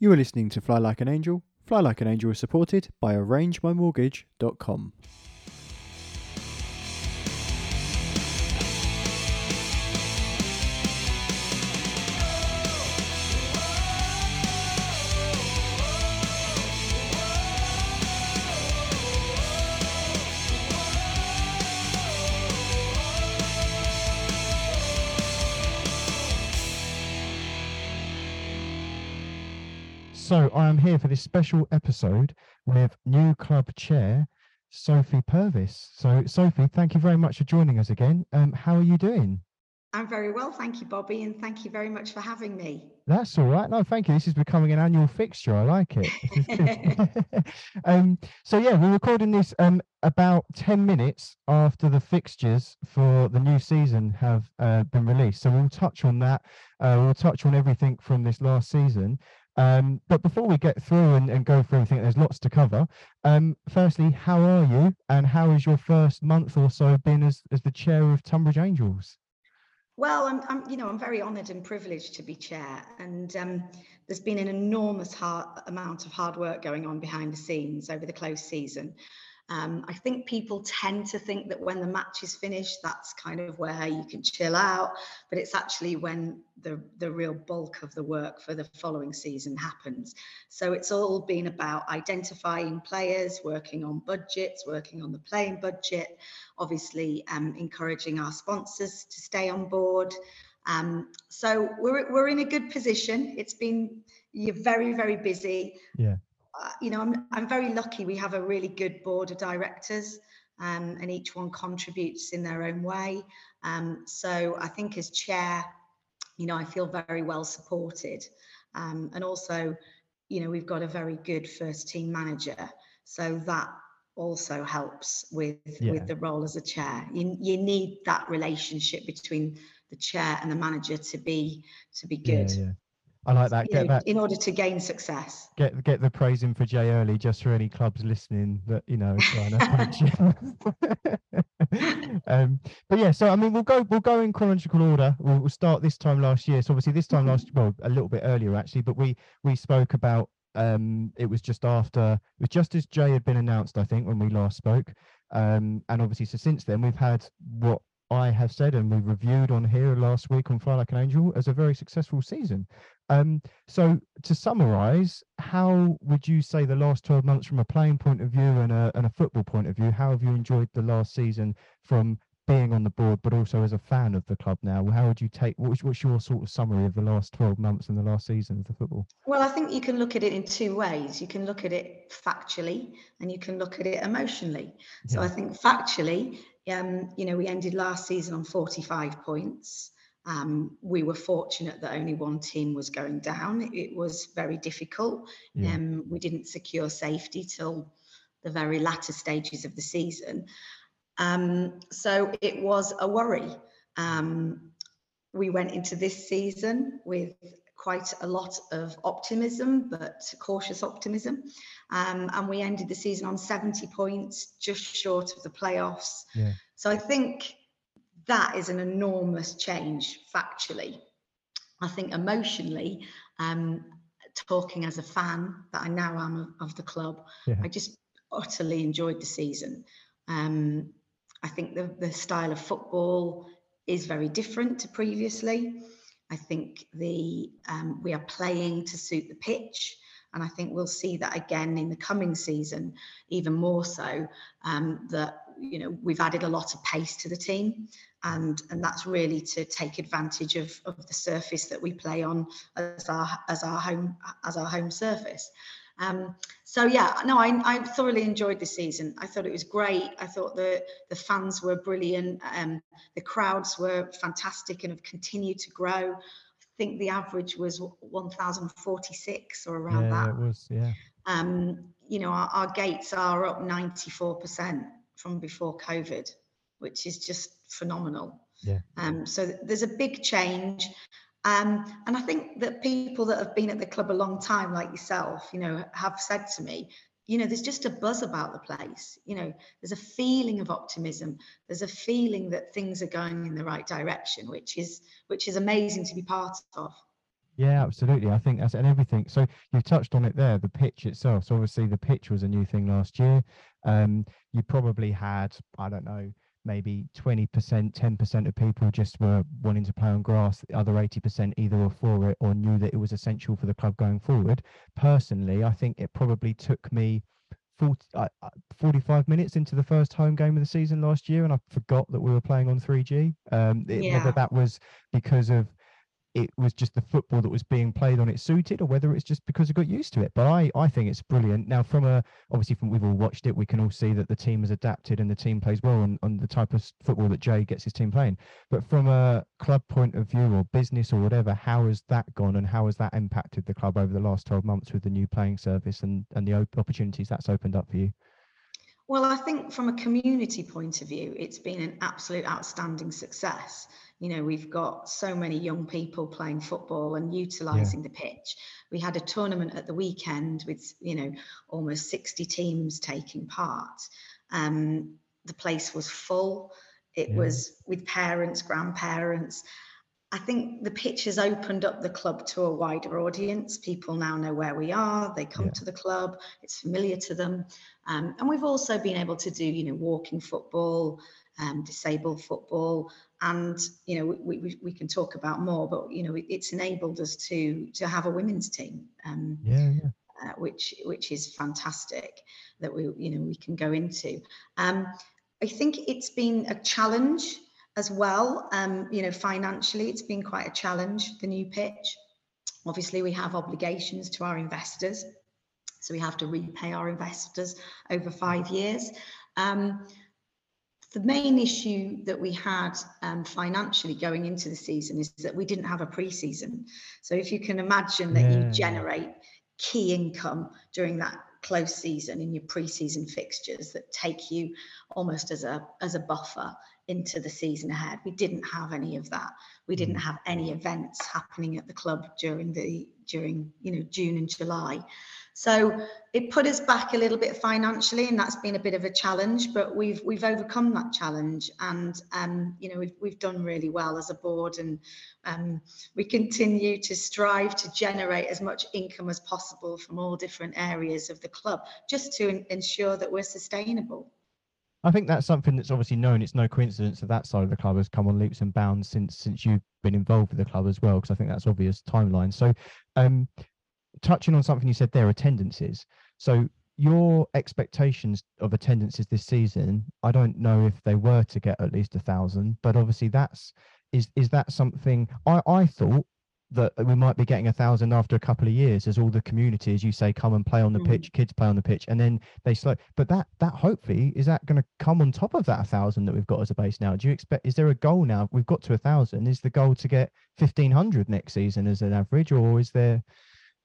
You are listening to Fly Like an Angel. Fly Like an Angel is supported by ArrangeMyMortgage.com. So I am here for this special episode with new club chair Sophie Purves. So Sophie, thank you very much for joining us again. Um, how are you doing? I'm very well, thank you, Bobby, and thank you very much for having me. That's all right. No, thank you. This is becoming an annual fixture. I like it. um, so yeah, we're recording this um, about ten minutes after the fixtures for the new season have uh, been released. So we'll touch on that. Uh, we'll touch on everything from this last season. Um, but before we get through and, and, go through everything, there's lots to cover. Um, firstly, how are you, and how has your first month or so been as as the chair of Tonbridge Angels? Well, I'm, I'm you know, I'm very honoured and privileged to be chair, and um, there's been an enormous hard, amount of hard work going on behind the scenes over the close season. Um, I think people tend to think that when the match is finished, that's kind of where you can chill out, but it's actually when the, the real bulk of the work for the following season happens. So it's all been about identifying players, working on budgets, working on the playing budget, obviously um, encouraging our sponsors to stay on board. Um, so we're, we're in a good position. It's been, you're very, very busy. Yeah. Uh, you know, I'm, I'm very lucky we have a really good board of directors um, and each one contributes in their own way. Um, so I think as chair, you know, I feel very well supported. Um, and also, you know, we've got a very good first team manager. So that also helps with yeah. with the role as a chair. You, you need that relationship between the chair and the manager to be to be good. Yeah, yeah. I like that. Get know, that in order to gain success. Get get the praising for Jay early, just for any clubs listening that you know trying to um, but yeah, so I mean, we'll go we'll go in chronological order. We'll, we'll start this time last year. So obviously, this time last year, well, a little bit earlier actually, but we we spoke about um, it was just after it was just as Jay had been announced, I think, when we last spoke. Um, and obviously, so since then we've had what I have said and we reviewed on here last week on Fly Like an Angel as a very successful season. Um, so to summarise, how would you say the last 12 months from a playing point of view and a, and a football point of view, how have you enjoyed the last season from being on the board, but also as a fan of the club now? How would you take, what's, what's your sort of summary of the last 12 months and the last season of the football? Well, I think you can look at it in two ways. You can look at it factually and you can look at it emotionally. So. I think factually, um, you know, we ended last season on 45 points. Um, we were fortunate that only one team was going down. It was very difficult. Yeah. Um, we didn't secure safety till the very latter stages of the season. Um, so it was a worry. Um, we went into this season with quite a lot of optimism, but cautious optimism. Um, and we ended the season on 70 points, just short of the playoffs. Yeah. So I think that is an enormous change factually. I think emotionally, um, talking as a fan that I now am of, the club, yeah. I just utterly enjoyed the season. Um, I think the, the style of football is very different to previously. I think the um, we are playing to suit the pitch, and I think we'll see that again in the coming season, even more so. Um, that you know we've added a lot of pace to the team, and and that's really to take advantage of of the surface that we play on as our as our home as our home surface. Um, so yeah, no, I, I thoroughly enjoyed the season. I thought it was great. I thought the the fans were brilliant. Um, the crowds were fantastic and have continued to grow. I think the average was 1,046 or around yeah, that. it was, yeah. Um, you know, our, our gates are up 94% from before COVID, which is just phenomenal. Yeah. Um, so there's a big change. Um, and I think that people that have been at the club a long time, like yourself, you know, have said to me, you know, there's just a buzz about the place. You know, there's a feeling of optimism. There's a feeling that things are going in the right direction, which is which is amazing to be part of. Yeah, absolutely. I think that's and everything. So you've touched on it there, the pitch itself. So obviously the pitch was a new thing last year. Um, you probably had, I don't know, maybe 20%, 10% of people just were wanting to play on grass. The other 80% either were for it or knew that it was essential for the club going forward. Personally, I think it probably took me 40, uh, 45 minutes into the first home game of the season last year and I forgot that we were playing on 3G. Um, it, Yeah. Whether that was because of it was just the football that was being played on it suited or whether it's just because I got used to it. But I, I think it's brilliant. Now, from a obviously from we've all watched it, we can all see that the team has adapted and the team plays well on, on the type of football that Jay gets his team playing. But from a club point of view or business or whatever, how has that gone and how has that impacted the club over the last 12 months with the new playing service and, and the op- opportunities that's opened up for you? Well, I think from a community point of view, it's been an absolute outstanding success. You know, we've got so many young people playing football and utilising the pitch. We had a tournament at the weekend with, you know, almost 60 teams taking part. Um, the place was full. It Yeah. was with parents, grandparents. I think the pitch has opened up the club to a wider audience. People now know where we are. They come Yeah. to the club. It's familiar to them. Um, and we've also been able to do, you know, walking football, um, disabled football, and you know, we, we, we can talk about more. But you know, it's enabled us to to have a women's team, um, Yeah, yeah. uh, which which is fantastic that we you know we can go into. Um, I think it's been a challenge as well. Um, you know, financially, it's been quite a challenge. The new pitch. Obviously, we have obligations to our investors, so we have to repay our investors over five years. The main issue that we had um, financially going into the season is that we didn't have a pre-season. So if you can imagine that Yeah, you generate key income during that close season in your pre-season fixtures that take you almost as a as a buffer into the season ahead. We didn't have any of that. We didn't Mm. have any events happening at the club during the during you know June and July. So it put us back a little bit financially, and that's been a bit of a challenge. But we've we've overcome that challenge, and um, you know we've we've done really well as a board, and um, we continue to strive to generate as much income as possible from all different areas of the club, just to en- ensure that we're sustainable. I think that's something that's obviously known. It's no coincidence that that side of the club has come on leaps and bounds since since you've been involved with the club as well, because I think that's obvious timeline. So, um, touching on something you said there, attendances. So your expectations of attendances this season, I don't know if they were to get at least a thousand, but obviously that's is is that something I I thought that we might be getting a thousand after a couple of years as all the community, as you say, come and play on the Mhm. pitch, kids play on the pitch, and then they slow. But that that hopefully is that going to come on top of that a thousand that we've got as a base now. Do you expect? Is there a goal now? We've got to a thousand. Is the goal to get fifteen hundred next season as an average, or is there?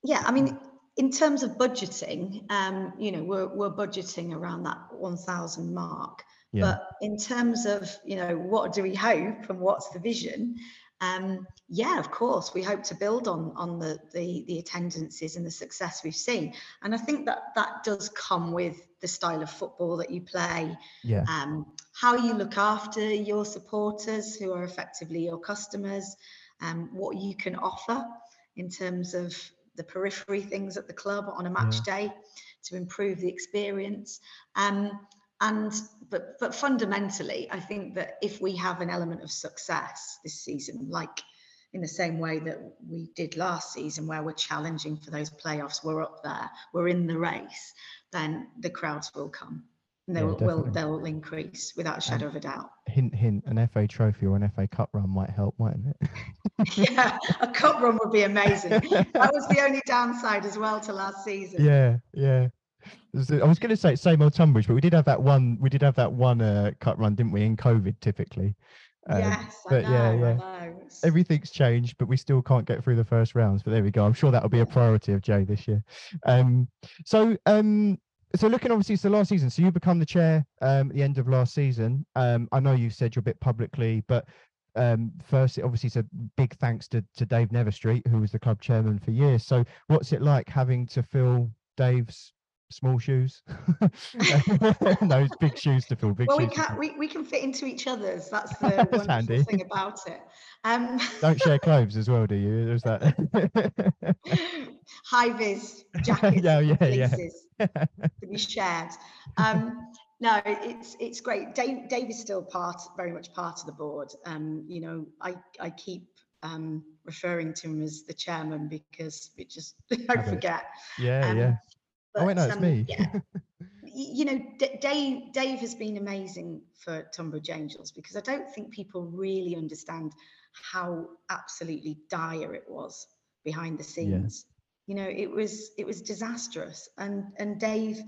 Yeah, I mean, in terms of budgeting, um, you know, we're we're budgeting around that 1,000 mark. Yeah, But in terms of, you know, what do we hope and what's the vision? Um, yeah, of course, we hope to build on on the, the the attendances and the success we've seen. And I think that that does come with the style of football that you play, yeah, um, how you look after your supporters who are effectively your customers, um, what you can offer in terms of the periphery things at the club on a match day to improve the experience. Um, and but but fundamentally, I think that if we have an element of success this season, like in the same way that we did last season, where we're challenging for those playoffs, we're up there, we're in the race, then the crowds will come. And they Yeah, will, will they'll increase without a shadow of a doubt. hint, hint. An FA Trophy or an FA Cup run might help, mightn't it? yeah, a cup run would be amazing. That was the only downside as well to last season. yeah, yeah. I was going to say same old Tonbridge, but we did have that one. We did have that one uh, cut run, didn't we? In COVID, typically. Um, yes, I but know, yeah, I yeah. know. Everything's changed, but we still can't get through the first rounds. But there we go. I'm sure that'll be a priority of Jay this year. Um, so, um, so looking obviously it's the last season. So you become the chair um, at the end of last season. Um, I know you've said you're a bit publicly, but um, first, obviously, it's a big thanks to, to Dave Netherstreet, who was the club chairman for years. So, what's it like having to fill Dave's small shoes. no, it's big shoes to fill. Big well, we can we, we can fit into each other's. That's the That's wonderful handy. thing about it. Um, Don't share clothes as well, do you? There's that. high vis jackets, Yeah, yeah, yeah. to be shared. Um, no, it's it's great. Dave, Dave is still part, very much part of the board. Um, you know, I I keep um, referring to him as the chairman because it just I forget. yeah, Um, yeah. Oh, wait, but, no, it's um, me. Yeah. You know, D- Dave Dave has been amazing for Tonbridge Angels because I don't think people really understand how absolutely dire it was behind the scenes. You know, it was it was disastrous, and and Dave,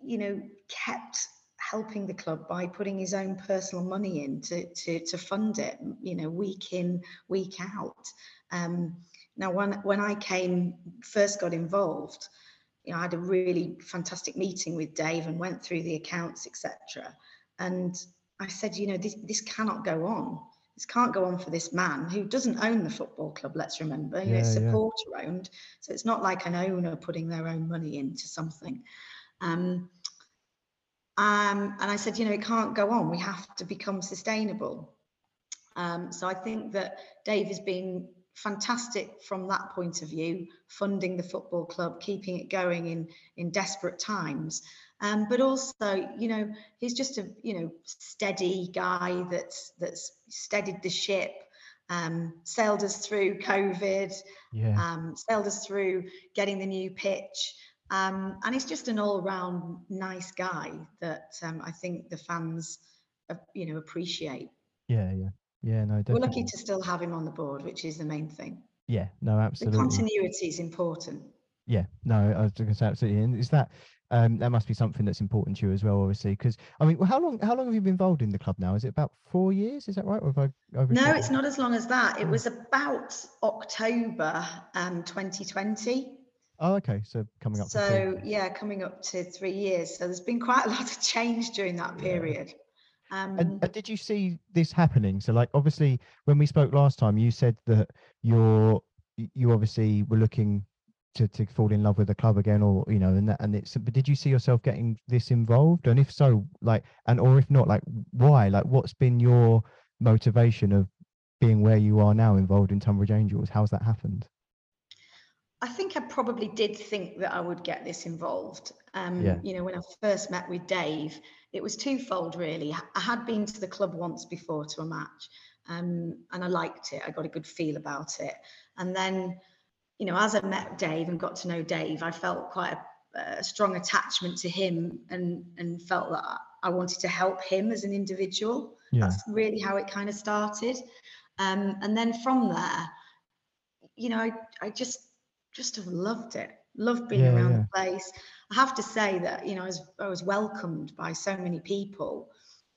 you know, kept helping the club by putting his own personal money in to to to fund it. You know, week in week out. Um, now, when when I came first got involved, you know, I had a really fantastic meeting with Dave and went through the accounts, etc. And I said, you know, this this cannot go on. This can't go on for this man who doesn't own the football club. Let's remember, you know, it's Yeah, yeah. supporter owned, so it's not like an owner putting their own money into something. Um, um, and I said, you know, it can't go on. We have to become sustainable. Um, so I think that Dave has been fantastic from that point of view, funding the football club, keeping it going in in desperate times. Um, but also, you know, he's just a you know steady guy that's that's steadied the ship, um, sailed us through COVID, Yeah. um, sailed us through getting the new pitch. Um, and he's just an all-round nice guy that um, I think the fans, uh, you know, appreciate. Yeah, yeah. Yeah, no, We're lucky to still have him on the board, which is the main thing. Yeah, no, The absolutely. continuity is important. Yeah, no, I was going to say absolutely. And is that um that must be something that's important to you as well, obviously? Because I mean, how long how long have you been involved in the club now? Is it about four years? Is that right? I No, it's not as long as that. It Oh. was about October um, 2020. Oh, okay. So coming up. to three So yeah, coming up to three years. So there's been quite a lot of change during that period. Um, And, and did you see this happening? So, like, obviously, when we spoke last time, you said that you're you obviously were looking to, to fall in love with the club again, or you know, and that, and it's. But did you see yourself getting this involved? And if so, like, and or if not, like, why? Like, what's been your motivation of being where you are now, involved in Tonbridge Angels? How's that happened? I think I probably did think that I would get this involved. Um, Yeah. You know, when I first met with Dave, it was twofold really. I had been to the club once before to a match, um, and I liked it. I got a good feel about it. And then, you know, as I met Dave and got to know Dave, I felt quite a, a strong attachment to him, and and felt that I- wanted to help him as an individual. Yeah, That's really how it kind of started. Um, and then from there, you know, I, I just just have loved it. Loved being Yeah, around yeah. the place. I have to say that, you know, I was, I was welcomed by so many people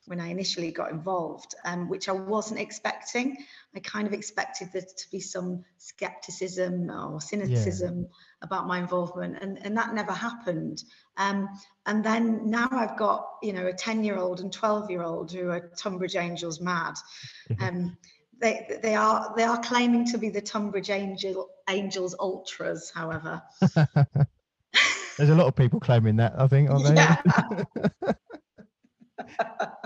when I initially got involved, um, which I wasn't expecting. I kind of expected there to be some skepticism or cynicism about my involvement, and, and that never happened. Um, and then now I've got, you know, a 10 year old and 12 year old who are Tonbridge Angels mad. Yeah. Um, they, they are they are claiming to be the Tonbridge Angel Angels ultras, however. there's a lot of people claiming that. I think, aren't they? Yeah.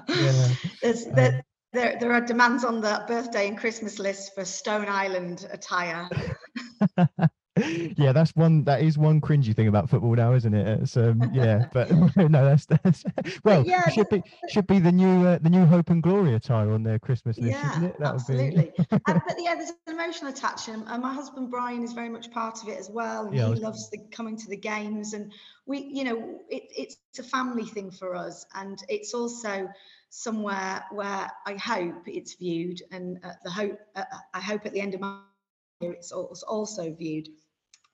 Yeah. There's, Um, there, there, there are demands on the birthday and Christmas list for Stone Island attire. yeah, that's one. That is one cringy thing about football now, isn't it? It's um, yeah, but no, that's that's well, yeah, should be should be the new uh, the new hope and glory attire on their Christmas list, yeah, it? That would be absolutely. um, but yeah, there's an emotional attachment, and my husband Brian is very much part of it as well. And Yeah, he was- loves the coming to the games, and we, you know, it, it's a family thing for us, and it's also somewhere where I hope it's viewed, and uh, the hope uh, I hope at the end of my year it's also viewed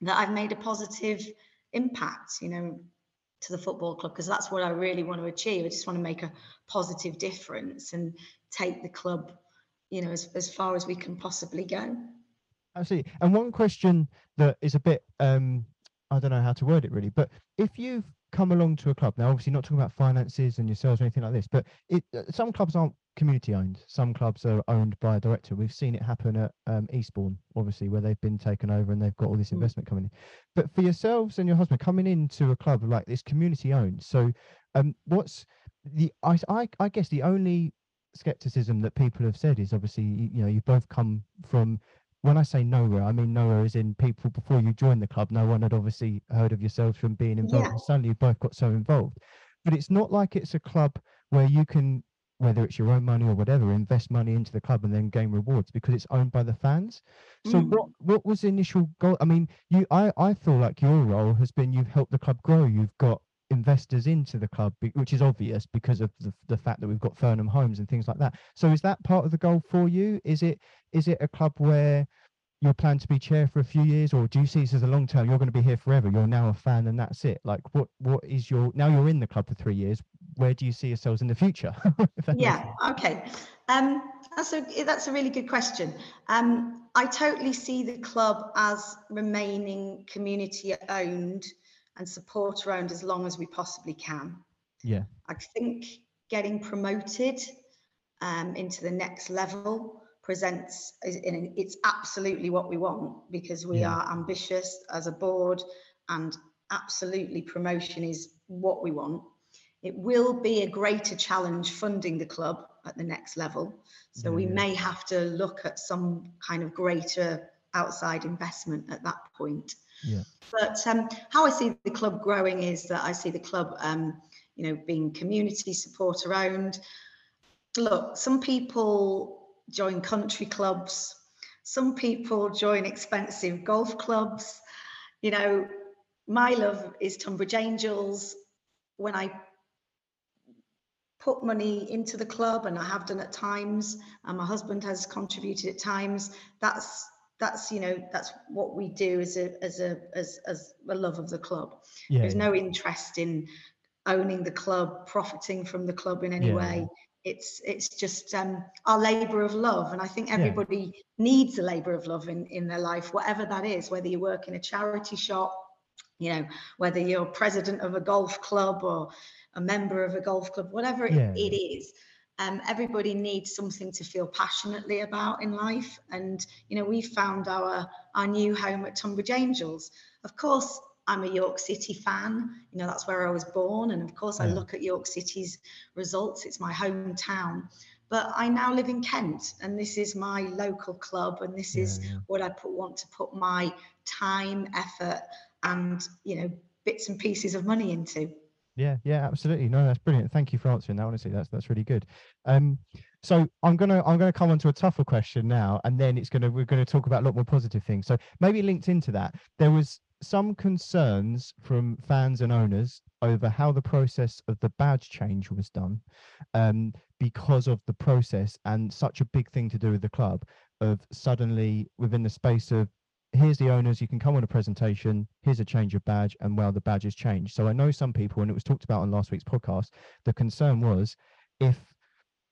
that I've made a positive impact, you know, to the football club because that's what I really want to achieve. I just want to make a positive difference and take the club, you know, as, as far as we can possibly go. Absolutely. And one question that is a bit um I don't know how to word it really, but if you've come along to a club now, obviously not talking about finances and yourselves or anything like this, but it uh, some clubs aren't community owned. Some clubs are owned by a director. We've seen it happen at um, Eastbourne, obviously, where they've been taken over and they've got all this Mm. investment coming in. But for yourselves and your husband coming into a club like this, community owned. So, um, what's the I, I I guess the only skepticism that people have said is obviously you, you know you both come from when I say nowhere, I mean nowhere as in people before you joined the club, no one had obviously heard of yourselves from being involved. Yeah. And suddenly you both got so involved. But it's not like it's a club where you can, whether it's your own money or whatever, invest money into the club and then gain rewards because it's owned by the fans. So Mm. what what was the initial goal? I mean, you I, I feel like your role has been you've helped the club grow. You've got investors into the club, which is obvious because of the, the fact that we've got Fernham Homes and things like that. So is that part of the goal for you? Is it is it a club where you plan to be chair for a few years, or do you see this as a long term? You're going to be here forever. You're now a fan, and that's it. Like, what what is your now you're in the club for three years? Where do you see yourselves in the future? If that makes Yeah, okay. Um, that's a that's a really good question. Um, I totally see the club as remaining community owned and support around as long as we possibly can. Yeah. I think getting promoted um, into the next level presents is- in- it's absolutely what we want because we Yeah. are ambitious as a board and absolutely promotion is what we want. It will be a greater challenge funding the club at the next level. So Yeah, we may have to look at some kind of greater outside investment at that point. Yeah. But um, how I see the club growing is that I see the club, um, you know, being community support around. Look, some people join country clubs. Some people join expensive golf clubs. You know, my love is Tonbridge Angels. When I put money into the club, and I have done at times, and my husband has contributed at times, that's that's you know that's what we do as a as a as as a love of the club. Yeah. There's yeah. no interest in owning the club, profiting from the club in any Yeah, way. It's it's just um, our labour of love, and I think everybody needs a labour of love in in their life, whatever that is. Whether you work in a charity shop, you know, whether you're president of a golf club or a member of a golf club, whatever it, it is. Um, everybody needs something to feel passionately about in life, and you know we found our our new home at Tonbridge Angels. Of course, I'm a York City fan. You know that's where I was born, and of course I look at York City's results. It's my hometown. But I now live in Kent, and this is my local club, and this is Yeah, yeah. what I put, want to put my time, effort, and you know bits and pieces of money into. Yeah, yeah, absolutely. No, that's brilliant. Thank you for answering that. Honestly, that's that's really good. Um, so I'm gonna I'm gonna come on to a tougher question now, and then it's gonna we're gonna talk about a lot more positive things. So maybe linked into that, there was some concerns from fans and owners over how the process of the badge change was done, um, because of the process and such a big thing to do with the club of suddenly within the space of here's the owners you can come on a presentation here's a change of badge and well the badge has changed. So i know some people and it was talked about on last week's podcast the concern was if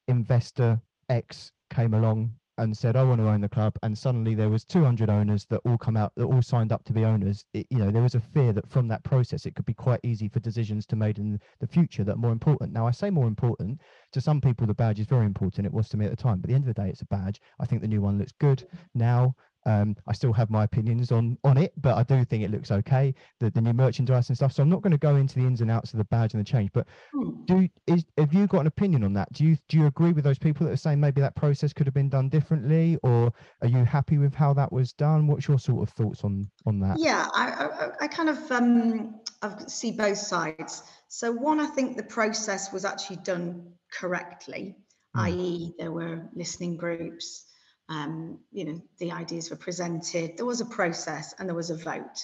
investor x came along and said i want to own the club and suddenly there was 200 owners that all come out that all signed up to be owners it, you know there was a fear that from that process it could be quite easy for decisions to made in the future that are more important. Now i say more important to some people the badge is very important it was to me at the time but at the end of the day it's a badge. I think the new one looks good. Now um, I still have my opinions on on it, but I do think it looks okay. The the new merchandise and stuff. So I'm not going to go into the ins and outs of the badge and the change. But Hmm. do is have you got an opinion on that? Do you do you agree with those people that are saying maybe that process could have been done differently, or are you happy with how that was done? What's your sort of thoughts on on that? Yeah, I, I, I kind of um, I see both sides. So one, I think the process was actually done correctly, Mm. i.e., there were listening groups. Um, you know, the ideas were presented. There was a process and there was a vote.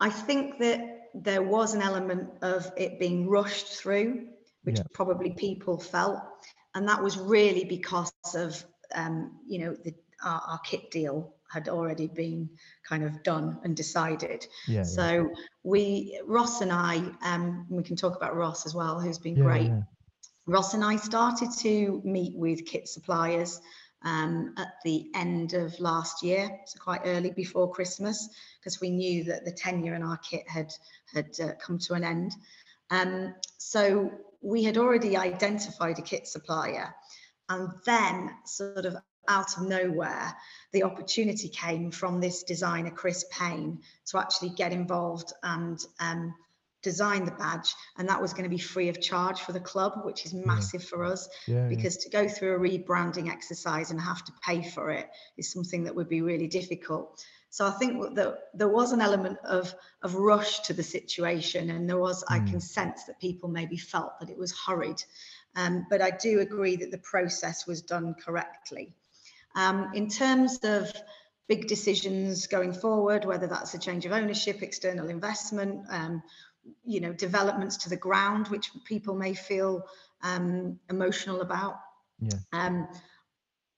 I think that there was an element of it being rushed through, which Yeah. probably people felt, and that was really because of um, you know the our, our kit deal had already been kind of done and decided. Yeah. yeah. So we, Ross and I, um, we can talk about Ross as well, who's been Yeah, great. yeah. Ross and I started to meet with kit suppliers um, at the end of last year, so quite early before Christmas, because we knew that the tenure in our kit had had uh, come to an end. Um, so we had already identified a kit supplier, and then sort of out of nowhere, the opportunity came from this designer, Chris Payne, to actually get involved and um, design the badge. And that was going to be free of charge for the club, which is massive yeah. for us yeah, because yeah. to go through a rebranding exercise and have to pay for it is something that would be really difficult. So I think that there was an element of, of rush to the situation, and there was, mm. I can mm. sense that people maybe felt that it was hurried. Um, but I do agree that the process was done correctly. Um, in terms of big decisions going forward, whether that's a change of ownership, external investment, um, you know, developments to the ground, which people may feel um, emotional about. Yeah. Um,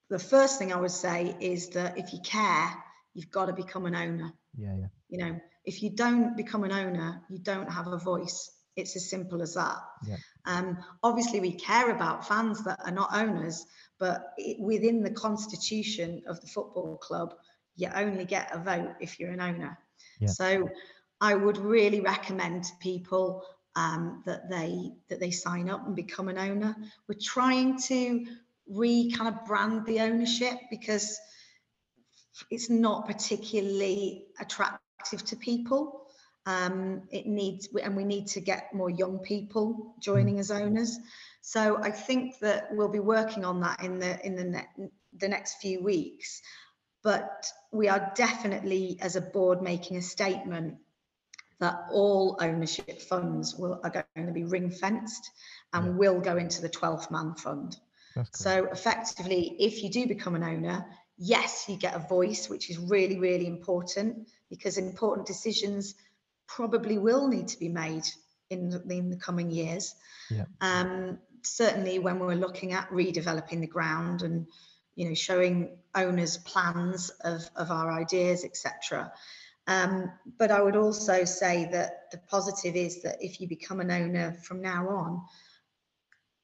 the first thing I would say is that if you care, you've got to become an owner. Yeah, yeah. You know, if you don't become an owner, you don't have a voice. It's as simple as that. Yeah. Um, obviously, we care about fans that are not owners, but it, within the constitution of the football club, you only get a vote if you're an owner. Yeah. So I would really recommend to people um, that they that they sign up and become an owner. We're trying to re kind of brand the ownership because it's not particularly attractive to people. Um, it needs and we need to get more young people joining as owners. So I think that we'll be working on that in the in the ne- the next few weeks. But we are definitely, as a board, making a statement that all ownership funds will are going to be ring fenced and yeah. will go into the 12th man fund. Cool. So effectively, if you do become an owner, yes, you get a voice, which is really, really important because important decisions probably will need to be made in the, in the coming years. Yeah. Um, certainly when we're looking at redeveloping the ground and you know showing owners plans of, of our ideas etc um, but i would also say that the positive is that if you become an owner from now on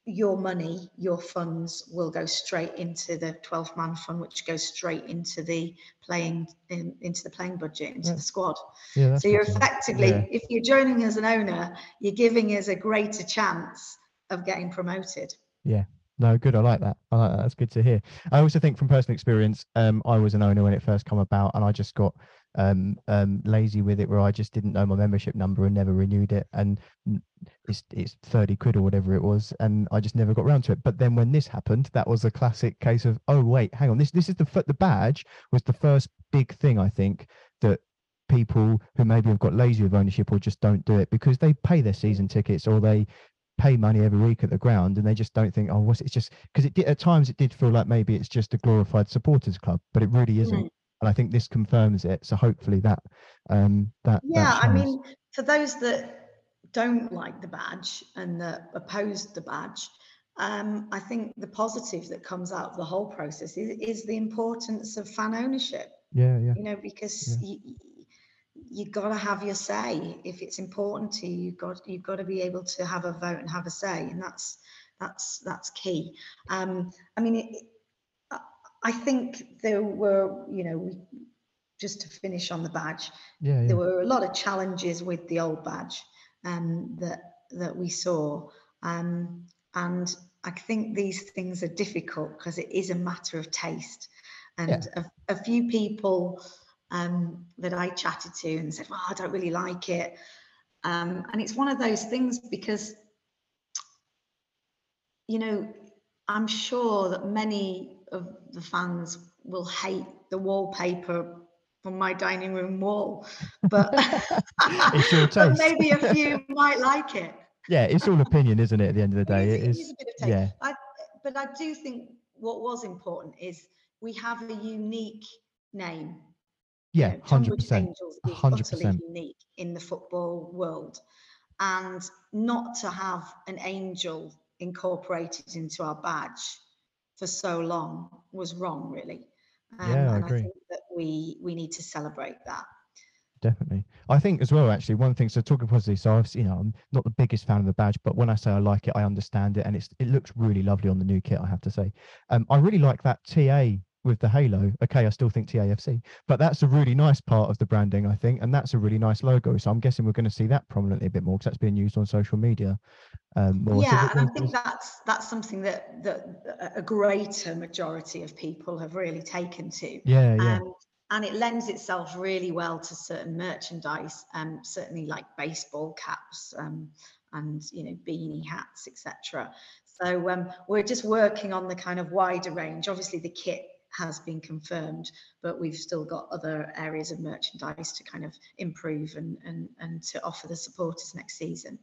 your money your funds will go straight into the 12 man fund which goes straight into the playing in, into the playing budget into yeah. the squad yeah, so you're effectively yeah. if you're joining as an owner you're giving us a greater chance of getting promoted. Yeah. No, good. I like that. I like that. That's good to hear. I also think from personal experience, um, I was an owner when it first come about, and I just got um, um, lazy with it, where I just didn't know my membership number and never renewed it, and it's it's thirty quid or whatever it was, and I just never got around to it. But then when this happened, that was a classic case of, oh wait, hang on, this this is the the badge was the first big thing I think that people who maybe have got lazy with ownership or just don't do it because they pay their season tickets or they pay money every week at the ground and they just don't think oh what's it's just because it did, at times it did feel like maybe it's just a glorified supporters club but it really isn't mm. And i think this confirms it so hopefully that um that yeah that i mean for those that don't like the badge and that oppose the badge um, I think the positive that comes out of the whole process is, is the importance of fan ownership. Yeah, yeah. You know, because yeah. you, you got to have your say if it's important to you you've got you've got to be able to have a vote and have a say and that's that's that's key um i mean it, i think there were you know we, just to finish on the badge yeah, yeah. there were a lot of challenges with the old badge um that that we saw um and i think these things are difficult because it is a matter of taste and yeah. a, a few people um, that I chatted to and said, well, I don't really like it. Um, and it's one of those things because, you know, I'm sure that many of the fans will hate the wallpaper from my dining room wall, but, but maybe a few might like it. Yeah, it's all opinion, isn't it? At the end of the day, it is. it is yeah. I, but I do think what was important is we have a unique name yeah, hundred percent. Hundred percent unique in the football world, and not to have an angel incorporated into our badge for so long was wrong, really. Um, yeah, I agree. I think that we we need to celebrate that. definitely. I think as well, actually, one thing. So talking positively, so I've you know I'm not the biggest fan of the badge, but when I say I like it, I understand it, and it's it looks really lovely on the new kit. I have to say, um, I really like that TA with the halo. Okay, I still think TAFC, but that's a really nice part of the branding, I think, and that's a really nice logo. So I'm guessing we're going to see that prominently a bit more because that's being used on social media. Um, more. Yeah, so and I think that's that's something that that a greater majority of people have really taken to. Yeah, yeah. Um, and it lends itself really well to certain merchandise, um, certainly like baseball caps um, and you know beanie hats, etc. So um, we're just working on the kind of wider range. Obviously, the kit has been confirmed, but we've still got other areas of merchandise to kind of improve and, and, and to offer the supporters next season.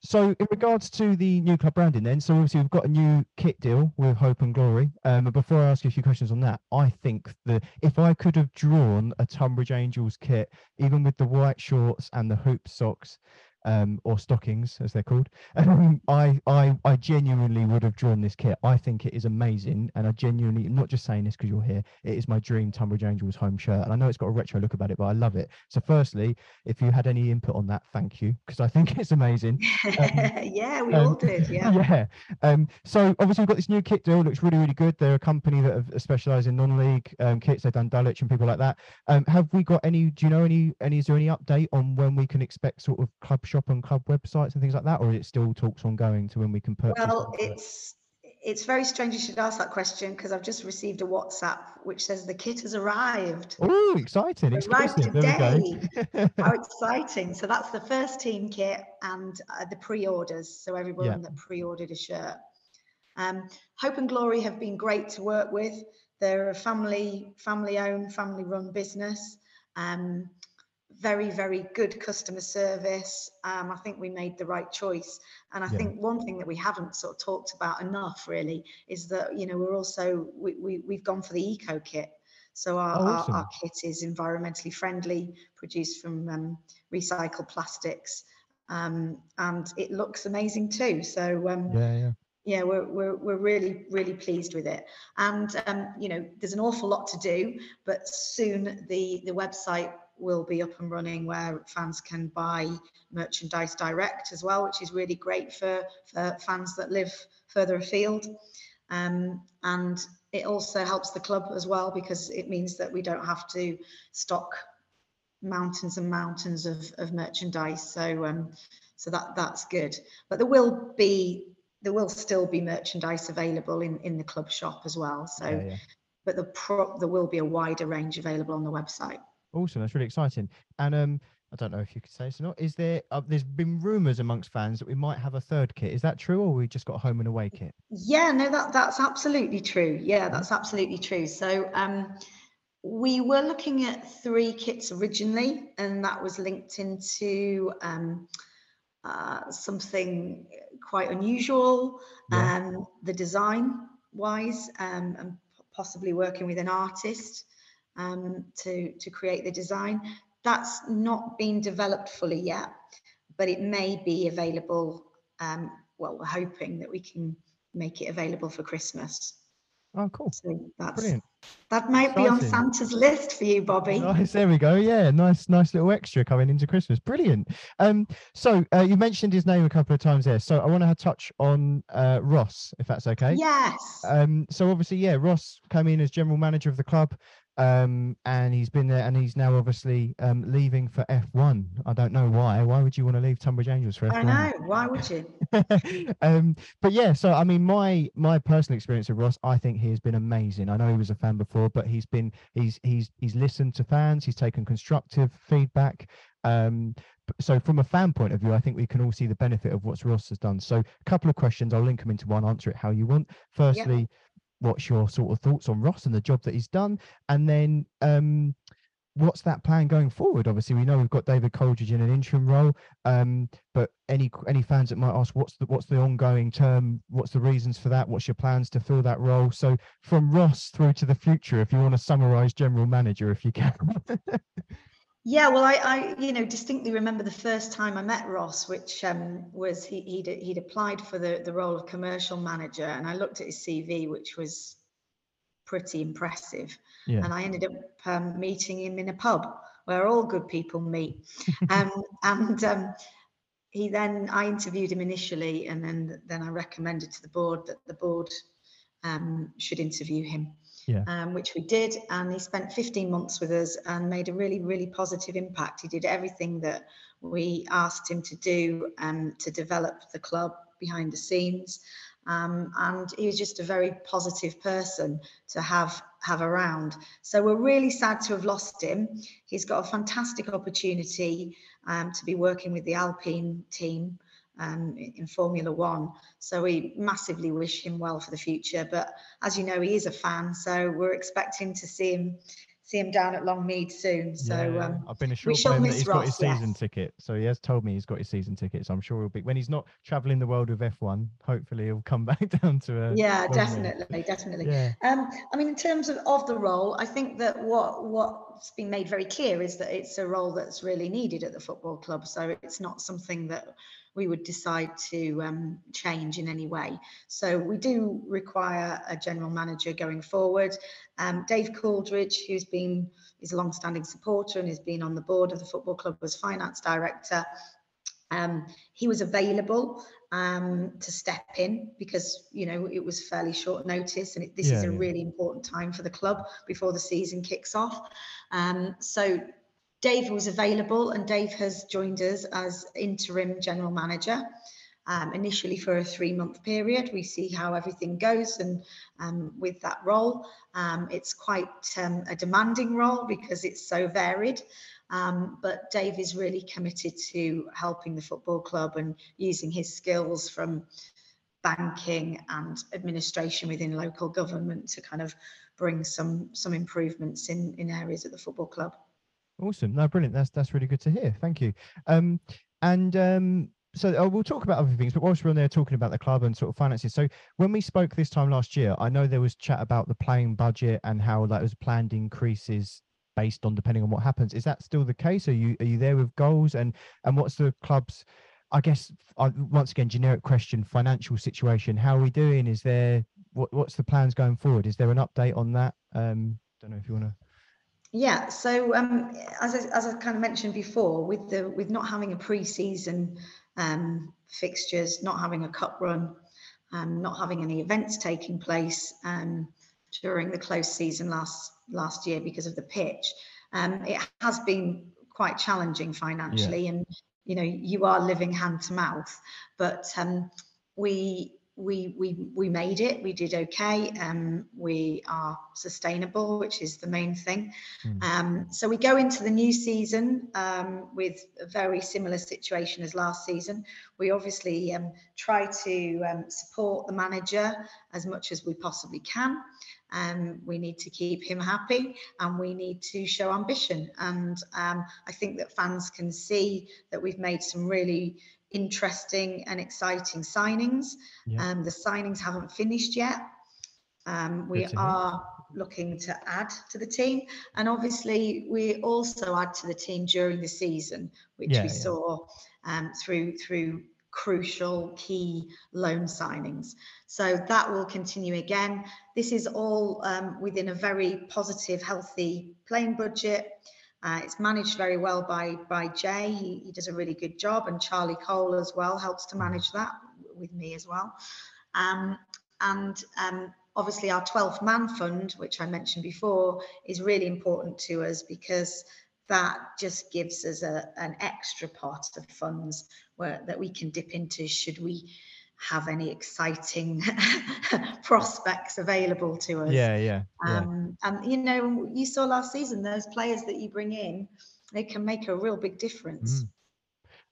So, in regards to the new club branding, then, so obviously we've got a new kit deal with Hope and Glory. Um, but before I ask you a few questions on that, I think that if I could have drawn a Tonbridge Angels kit, even with the white shorts and the hoop socks, um, or stockings as they're called. Um, I, I, I genuinely would have drawn this kit. I think it is amazing, and I genuinely, I'm not just saying this because you're here. It is my dream Tonbridge Angels home shirt, and I know it's got a retro look about it, but I love it. So, firstly, if you had any input on that, thank you because I think it's amazing. Um, yeah, we um, all did. Yeah. Yeah. Um, so obviously we've got this new kit deal. Looks really, really good. They're a company that have specialised in non-league um, kits. They've done Dulwich and people like that. Um, have we got any? Do you know any? Any? Is there any update on when we can expect sort of club shop and club websites and things like that, or is it still talks ongoing to when we can purchase? Well, it's it's very strange you should ask that question because I've just received a WhatsApp which says the kit has arrived. Oh, exciting! Arrived today. How exciting! So that's the first team kit and uh, the pre-orders. So everyone yeah. that pre-ordered a shirt. Um, Hope and Glory have been great to work with. They're a family, family-owned, family-run business. Um, very, very good customer service. Um, I think we made the right choice. And I yeah. think one thing that we haven't sort of talked about enough really is that, you know, we're also, we, we, we've gone for the eco kit. So our, oh, awesome. our, our, kit is environmentally friendly, produced from um, recycled plastics. Um, and it looks amazing too. So um, yeah, yeah yeah we're, we're, we're really really pleased with it and um, you know there's an awful lot to do but soon the the website will be up and running where fans can buy merchandise direct as well, which is really great for, for fans that live further afield. Um, and it also helps the club as well because it means that we don't have to stock mountains and mountains of, of merchandise. So um, so that that's good. But there will be there will still be merchandise available in, in the club shop as well. So yeah, yeah. but the pro, there will be a wider range available on the website. Awesome, that's really exciting. And um, I don't know if you could say this or not. Is there? Uh, there's been rumours amongst fans that we might have a third kit. Is that true, or we just got a home and away kit? Yeah, no, that that's absolutely true. Yeah, that's absolutely true. So um, we were looking at three kits originally, and that was linked into um, uh, something quite unusual, yeah. um, the design wise, um, and possibly working with an artist um, to, to create the design. That's not been developed fully yet, but it may be available. Um, well, we're hoping that we can make it available for Christmas. Oh, cool. So that's Brilliant. that might Exciting. be on Santa's list for you, Bobby. Nice. There we go. Yeah, nice, nice little extra coming into Christmas. Brilliant. Um, so uh, you mentioned his name a couple of times there. So I want to touch on uh, Ross, if that's okay. Yes. Um, so obviously, yeah, Ross came in as general manager of the club um, and he's been there, and he's now obviously um, leaving for F1. I don't know why. Why would you want to leave Tonbridge Angels for F1? I know. Why would you? um, but yeah, so I mean, my my personal experience with Ross, I think he has been amazing. I know he was a fan before, but he's been he's he's he's listened to fans. He's taken constructive feedback. Um, so from a fan point of view, I think we can all see the benefit of what Ross has done. So a couple of questions. I'll link them into one. Answer it how you want. Firstly. Yep what's your sort of thoughts on Ross and the job that he's done, and then um, what's that plan going forward? Obviously, we know we've got David Coldridge in an interim role, um, but any any fans that might ask, what's the what's the ongoing term? What's the reasons for that? What's your plans to fill that role? So from Ross through to the future, if you want to summarise general manager, if you can. Yeah, well, I, I, you know, distinctly remember the first time I met Ross, which um, was he, he'd, he'd applied for the, the role of commercial manager, and I looked at his CV, which was pretty impressive. Yeah. And I ended up um, meeting him in a pub where all good people meet. um, and um, he then I interviewed him initially, and then then I recommended to the board that the board um, should interview him. Yeah. Um, which we did, and he spent 15 months with us and made a really, really positive impact. He did everything that we asked him to do um, to develop the club behind the scenes. Um, and he was just a very positive person to have have around. So we're really sad to have lost him. He's got a fantastic opportunity um, to be working with the Alpine team um, in Formula One. So we massively wish him well for the future. But as you know, he is a fan, so we're expecting to see him see him down at Longmead soon. So Yeah, um, I've been assured by him that he's got his season yes. ticket. So he has told me he's got his season ticket. So I'm sure he'll be when he's not traveling the world with F1. Hopefully he'll come back down to a yeah, definitely, definitely. Yeah, Um, I mean, in terms of, of the role, I think that what what's been made very clear is that it's a role that's really needed at the football club. So it's not something that we would decide to um, change in any way. So we do require a general manager going forward. Um, Dave Coldridge, who's been is a long-standing supporter and has been on the board of the football club as finance director. Um, he was available um, to step in because you know it was fairly short notice, and it, this is a yeah. really important time for the club before the season kicks off. Um, so Dave was available, and Dave has joined us as interim general manager. Um, initially for a three-month period, we see how everything goes, and um, with that role, um, it's quite um, a demanding role because it's so varied. Um, but Dave is really committed to helping the football club and using his skills from banking and administration within local government to kind of bring some some improvements in in areas of the football club. Awesome. No, brilliant. That's that's really good to hear. Thank you. Um, and um, so uh, we'll talk about other things, but whilst we're on there talking about the club and sort of finances, so when we spoke this time last year, I know there was chat about the playing budget and how that was planned increases based on depending on what happens. Is that still the case? Are you are you there with goals and and what's the club's I guess uh, once again generic question financial situation how are we doing is there what what's the plans going forward is there an update on that um don't know if you want to Yeah, so um, as I, as I kind of mentioned before, with the with not having a pre-season um, fixtures, not having a cup run, um, not having any events taking place um, during the close season last last year because of the pitch, um, it has been quite challenging financially, and you know you are living hand to mouth, but um, we we we we made it. We did okay. Um, we are sustainable, which is the main thing. Mm. Um, so we go into the new season um, with a very similar situation as last season. We obviously um, try to um, support the manager as much as we possibly can. Um, we need to keep him happy and we need to show ambition. And um, I think that fans can see that we've made some really interesting and exciting signings. Yeah. Um, the signings haven't finished yet. Um, we Good to hear. are looking to add to the team, and obviously we also add to the team during the season, which Yeah, we yeah. saw um, through through crucial key loan signings. So that will continue again. This is all um, within a very positive, healthy playing budget. Uh, it's managed very well by by Jay. He, he does a really good job, and Charlie Cole as well helps to manage that with me as well. Um, and um, obviously, our 12th man fund, which I mentioned before, is really important to us because that just gives us a, an extra pot of funds where, that we can dip into should we have any exciting prospects available to us. yeah yeah yeah Um, and you know, you saw last season those players that you bring in, they can make a real big difference. Mm.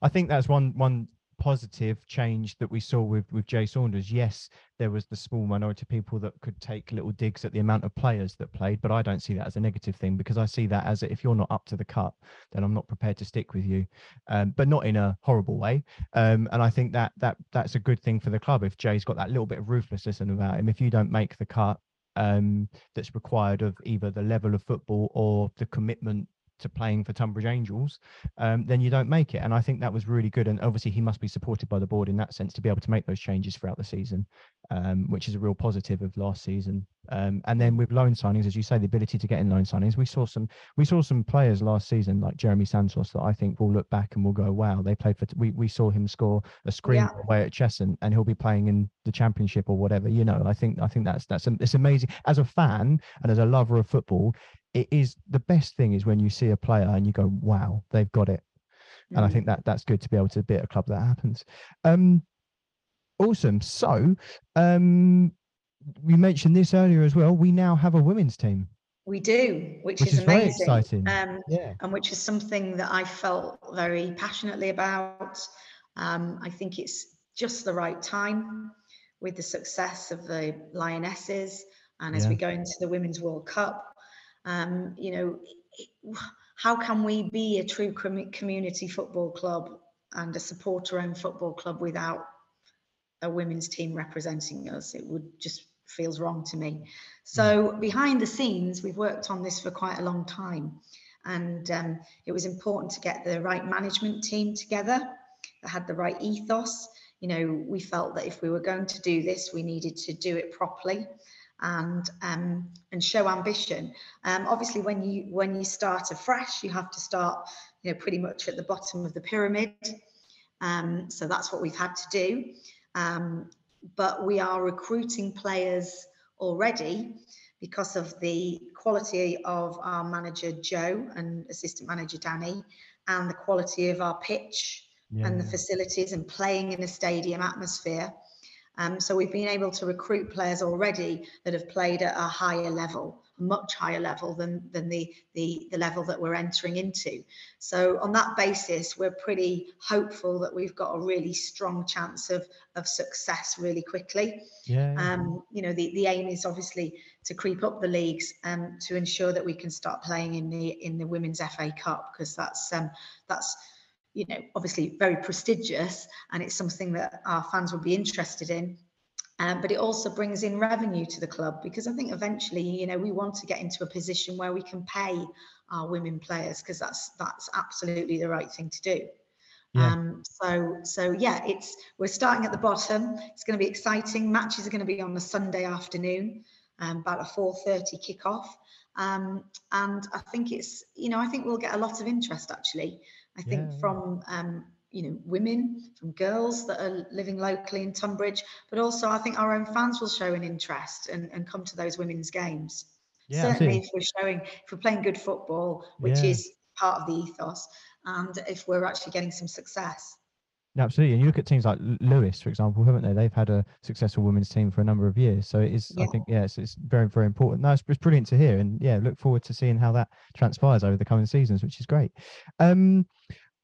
I think that's one one positive change that we saw with with Jay Saunders. Yes, there was the small minority of people that could take little digs at the amount of players that played, but I don't see that as a negative thing because I see that as a, if you're not up to the cut, then I'm not prepared to stick with you, um, but not in a horrible way. Um, and I think that that that's a good thing for the club if Jay's got that little bit of ruthlessness about him. If you don't make the cut, um, that's required of either the level of football or the commitment to playing for Tonbridge Angels, um, then you don't make it. And I think that was really good. And obviously, he must be supported by the board in that sense to be able to make those changes throughout the season, um, which is a real positive of last season. Um, and then with loan signings, as you say, the ability to get in loan signings, we saw some we saw some players last season like Jeremy Santos that I think will look back and will go, wow, they played for. We we saw him score a screen yeah. away at Cheshunt, and he'll be playing in the Championship or whatever. You know, I think I think that's that's it's amazing as a fan and as a lover of football. It is the best thing is when you see a player and you go, wow, they've got it. Mm-hmm. And I mm. think that that's good to be able to be at a club that happens. Um, awesome. So, um, we mentioned this earlier as well. We now have a women's team. We do, which, which is, is, amazing. exciting. Um, yeah. And which is something that I felt very passionately about. Um, I think it's just the right time with the success of the Lionesses and as yeah. we go into the Women's World Cup. Um, you know, how can we be a true community football club and a supporter owned football club without a women's team representing us? It would just feels wrong to me. So behind the scenes, we've worked on this for quite a long time. And um, it was important to get the right management team together that had the right ethos. You know, we felt that if we were going to do this, we needed to do it properly and um, and show ambition. Um, obviously, when you when you start afresh, you have to start, you know, pretty much at the bottom of the pyramid. Um, so that's what we've had to do. Um, but we are recruiting players already because of the quality of our manager Joe and assistant manager Danny and the quality of our pitch yeah. and the facilities and playing in a stadium atmosphere. Um, so we've been able to recruit players already that have played at a higher level much higher level than than the the the level that we're entering into. So on that basis we're pretty hopeful that we've got a really strong chance of of success really quickly. Yeah um you know the the aim is obviously to creep up the leagues um to ensure that we can start playing in the in the women's FA Cup because that's um that's you know obviously very prestigious and it's something that our fans will be interested in um, but it also brings in revenue to the club because I think eventually, you know, we want to get into a position where we can pay our women players because that's that's absolutely the right thing to do. Yeah. Um, so so yeah, it's we're starting at the bottom. It's going to be exciting. Matches are going to be on a Sunday afternoon, um, about a 4:30 kickoff. Um, and I think it's you know I think we'll get a lot of interest actually. I think yeah. from um, you know women from girls that are living locally in tonbridge but also i think our own fans will show an interest and, and come to those women's games yeah, certainly if we're showing if we're playing good football which yeah. is part of the ethos and if we're actually getting some success Absolutely, and you look at teams like Lewes, for example, haven't they? They've had a successful women's team for a number of years, so it is. Yeah. I think, yes, it's, it's very, very important. No, it's, it's, brilliant to hear, and yeah, look forward to seeing how that transpires over the coming seasons, which is great. Um,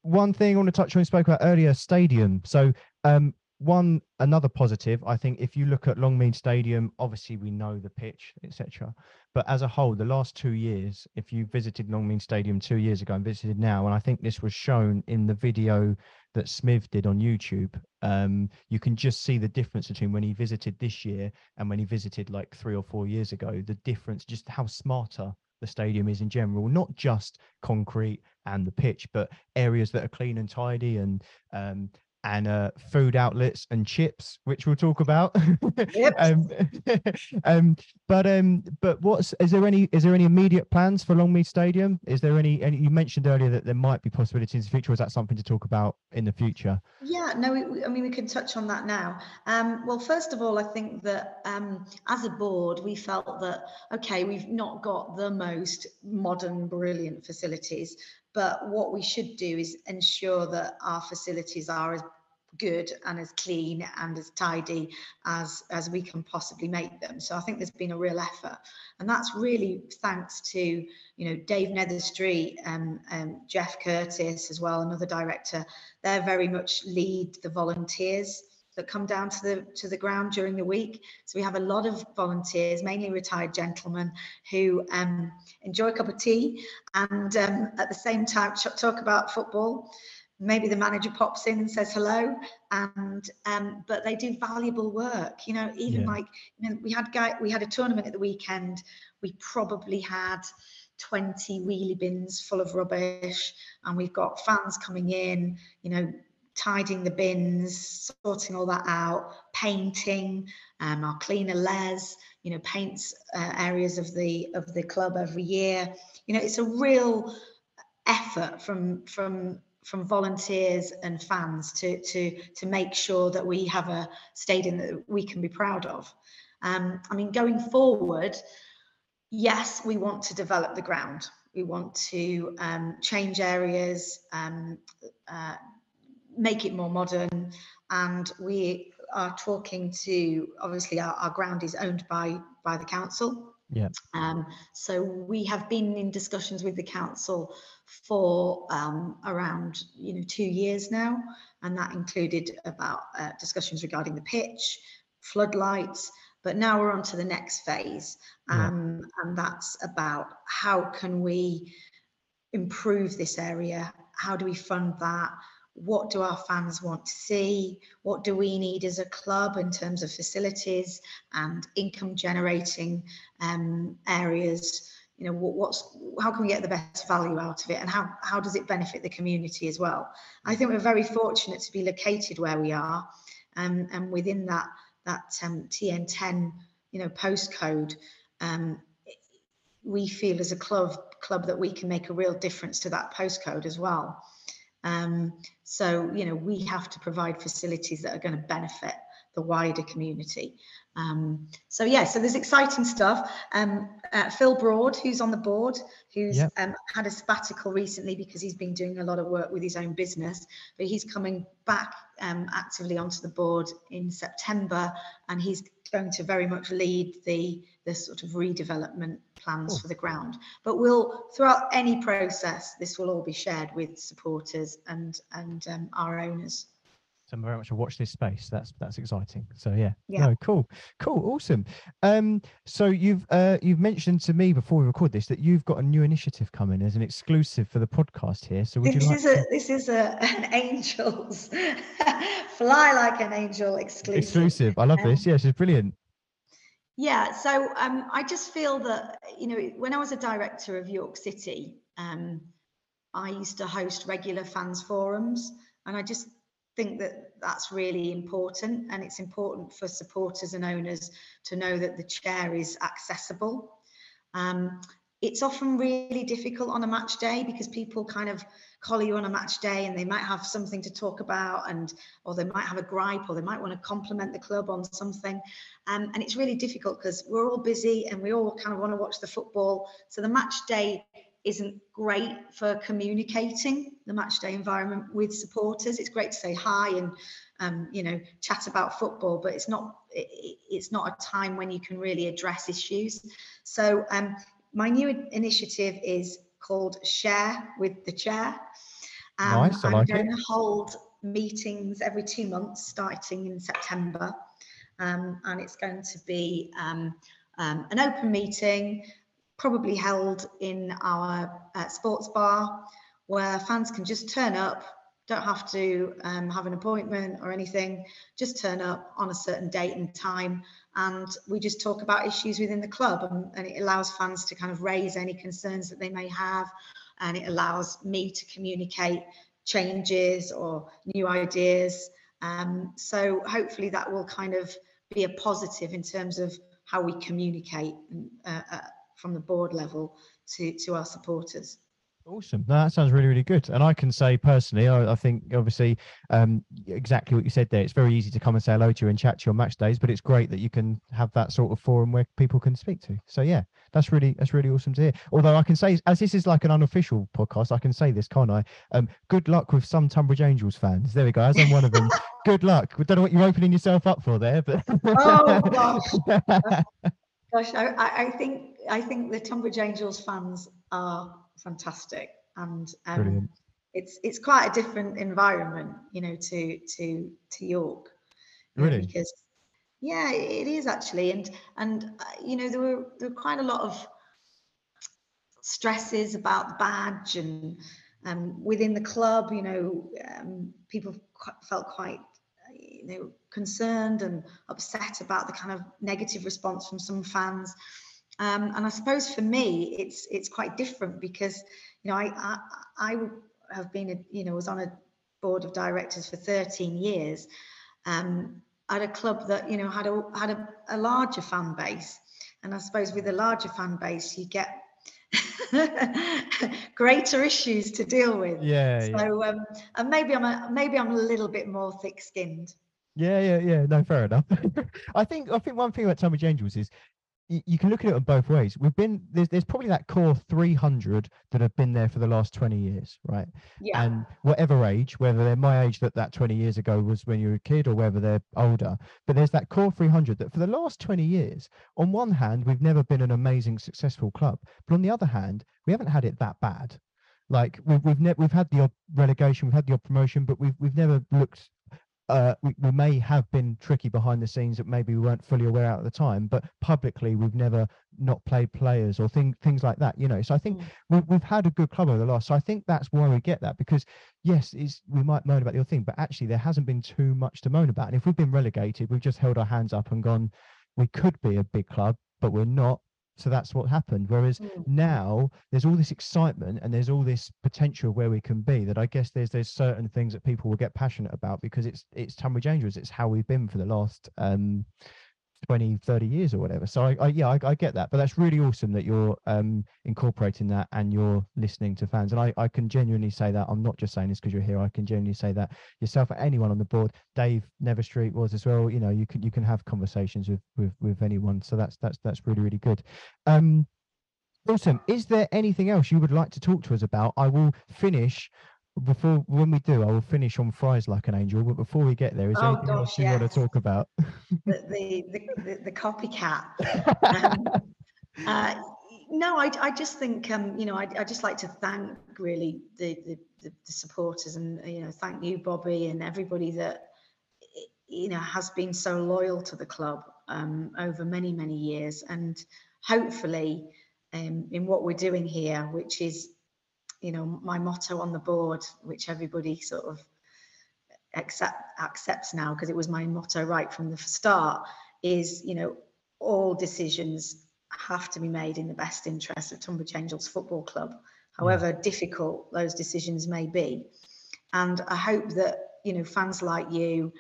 one thing I want to touch on, we spoke about earlier, stadium. So, um, one another positive, I think, if you look at Longmead Stadium, obviously we know the pitch, etc. But as a whole, the last two years, if you visited Longmead Stadium two years ago and visited now, and I think this was shown in the video that Smith did on YouTube, um, you can just see the difference between when he visited this year and when he visited like three or four years ago. The difference, just how smarter the stadium is in general, not just concrete and the pitch, but areas that are clean and tidy and um, and uh, food outlets and chips, which we'll talk about. um, um, but um, but what's is there any is there any immediate plans for Longmead Stadium? Is there any? And you mentioned earlier that there might be possibilities in the future. is that something to talk about in the future? Yeah, no, we, I mean we can touch on that now. Um, well, first of all, I think that um, as a board, we felt that okay, we've not got the most modern, brilliant facilities, but what we should do is ensure that our facilities are as good and as clean and as tidy as as we can possibly make them. So i think there's been a real effort. And that's really thanks to you know dave netherstreet and um, jeff curtis as well another director. They're very much lead the volunteers that come down to the to the ground during the week. So we have a lot of volunteers, mainly retired gentlemen, who um, enjoy a cup of tea and um, at the same time talk about football. Maybe the manager pops in and says hello, and um, but they do valuable work. You know, even yeah. like you know, we had guy we had a tournament at the weekend. We probably had 20 wheelie bins full of rubbish and we've got fans coming in, you know, tidying the bins, sorting all that out, painting, um, our cleaner Les, you know, paints uh, areas of the of the club every year. You know, it's a real effort from from from volunteers and fans to to to make sure that we have a stadium that we can be proud of. Um, I mean, going forward, yes, we want to develop the ground. We want to um, change areas, um, uh, make it more modern, and we are talking to obviously our, our ground is owned by by the council. Yeah. Um, so we have been in discussions with the council for um, around you know two years now, and that included about uh, discussions regarding the pitch, floodlights. But now we're on to the next phase, um, yeah. and that's about how can we improve this area? How do we fund that? What do our fans want to see? What do we need as a club in terms of facilities and income generating um, areas? You know what, what's how can we get the best value out of it and how how does it benefit the community as well? I think we're very fortunate to be located where we are um, and within that that um, tn10 you know postcode um, we feel as a club club that we can make a real difference to that postcode as well um, so, you know, we have to provide facilities that are going to benefit the wider community. Um, so yeah, so there's exciting stuff. Um, uh, Phil Broad, who's on the board, who's yep. um, had a sabbatical recently because he's been doing a lot of work with his own business, but he's coming back um, actively onto the board in September, and he's going to very much lead the the sort of redevelopment plans for the ground. But we'll throughout any process, this will all be shared with supporters and and um, our owners. So I'm very much a watch this space. That's that's exciting. So yeah, yeah, no, cool, cool, awesome. Um, so you've uh, you've mentioned to me before we record this that you've got a new initiative coming as an exclusive for the podcast here. So would this you like is a this is a an angels fly like an angel exclusive. Exclusive. I love um, this. Yes, it's brilliant. Yeah, so um, I just feel that you know when I was a director of York City, um, I used to host regular fans forums, and I just think that that's really important and it's important for supporters and owners to know that the chair is accessible. Um, it's often really difficult on a match day because people kind of call you on a match day and they might have something to talk about and or they might have a gripe or they might want to compliment the club on something. Um, and it's really difficult because we're all busy and we all kind of want to watch the football. So the match day isn't great for communicating the matchday environment with supporters. It's great to say hi and um, you know chat about football, but it's not it, it's not a time when you can really address issues. So um, my new initiative is called Share with the Chair. Um, nice, I I'm like going it. to hold meetings every two months, starting in September, um, and it's going to be um, um, an open meeting probably held in our uh, sports bar where fans can just turn up, don't have to um, have an appointment or anything, just turn up on a certain date and time. And we just talk about issues within the club and, and it allows fans to kind of raise any concerns that they may have. And it allows me to communicate changes or new ideas. Um, so hopefully that will kind of be a positive in terms of how we communicate uh, uh, from the board level to to our supporters. Awesome. No, that sounds really, really good. And I can say personally, I, I think obviously um, exactly what you said there. It's very easy to come and say hello to you and chat to you on match days, but it's great that you can have that sort of forum where people can speak to. So yeah, that's really that's really awesome to hear. Although I can say, as this is like an unofficial podcast, I can say this, can't I? Um, good luck with some Tonbridge Angels fans. There we go. As I'm one of them, good luck. We don't know what you're opening yourself up for there, but oh gosh. Gosh, I, I think I think the Tonbridge Angels fans are fantastic, and um, it's it's quite a different environment, you know, to to to York. Really? Because yeah, it is actually, and and uh, you know there were there were quite a lot of stresses about the badge and um, within the club, you know, um, people felt quite you know concerned and upset about the kind of negative response from some fans Um, and I suppose for me, it's it's quite different because you know I I, I have been a, you know was on a board of directors for 13 years um, at a club that you know had a had a, a larger fan base, and I suppose with a larger fan base you get greater issues to deal with. Yeah. So yeah. um, and maybe I'm a maybe I'm a little bit more thick-skinned. Yeah, yeah, yeah. No, fair enough. I think I think one thing about Tonbridge Angels is you, can look at it in both ways. We've been there's there's probably that core 300 that have been there for the last 20 years, right? Yeah. And whatever age, whether they're my age that that 20 years ago was when you were a kid, or whether they're older, but there's that core 300 that for the last 20 years, on one hand, we've never been an amazing successful club, but on the other hand, we haven't had it that bad. Like we've we've ne- we've had the odd relegation, we've had the odd promotion, but we've we've never looked uh, we, we, may have been tricky behind the scenes that maybe we weren't fully aware of at the time, but publicly we've never not played players or thing, things like that, you know. So I think mm. we've, we've had a good club over the last. So I think that's why we get that because yes, is we might moan about the other thing, but actually there hasn't been too much to moan about. And if we've been relegated, we've just held our hands up and gone, we could be a big club, but we're not so that's what happened whereas mm. now there's all this excitement and there's all this potential where we can be that i guess there's there's certain things that people will get passionate about because it's it's tonbridge angels it's how we've been for the last um 20 30 years or whatever. So i, I yeah I, I, get that. But that's really awesome that you're um incorporating that and you're listening to fans. And i i can genuinely say that i'm not just saying this because you're here. I can genuinely say that yourself or anyone on the board dave netherstreet was as well. You know you can you can have conversations with with with anyone. So that's that's that's really really good. Um awesome. Is there anything else you would like to talk to us about? I will finish before when we do, I will finish on fries like an angel. But before we get there, is there oh, anything gosh, else you yes. want to talk about? The the the, the copycat. um, uh, no, I, I just think um, you know I I just like to thank really the, the the, the supporters and you know thank you Bobby and everybody that you know has been so loyal to the club um, over many many years and hopefully um, in what we're doing here, which is you know my motto on the board which everybody sort of accept accepts now because it was my motto right from the start is you know all decisions have to be made in the best interest of Tonbridge Angels Football Club however mm. difficult those decisions may be and I hope that you know fans like you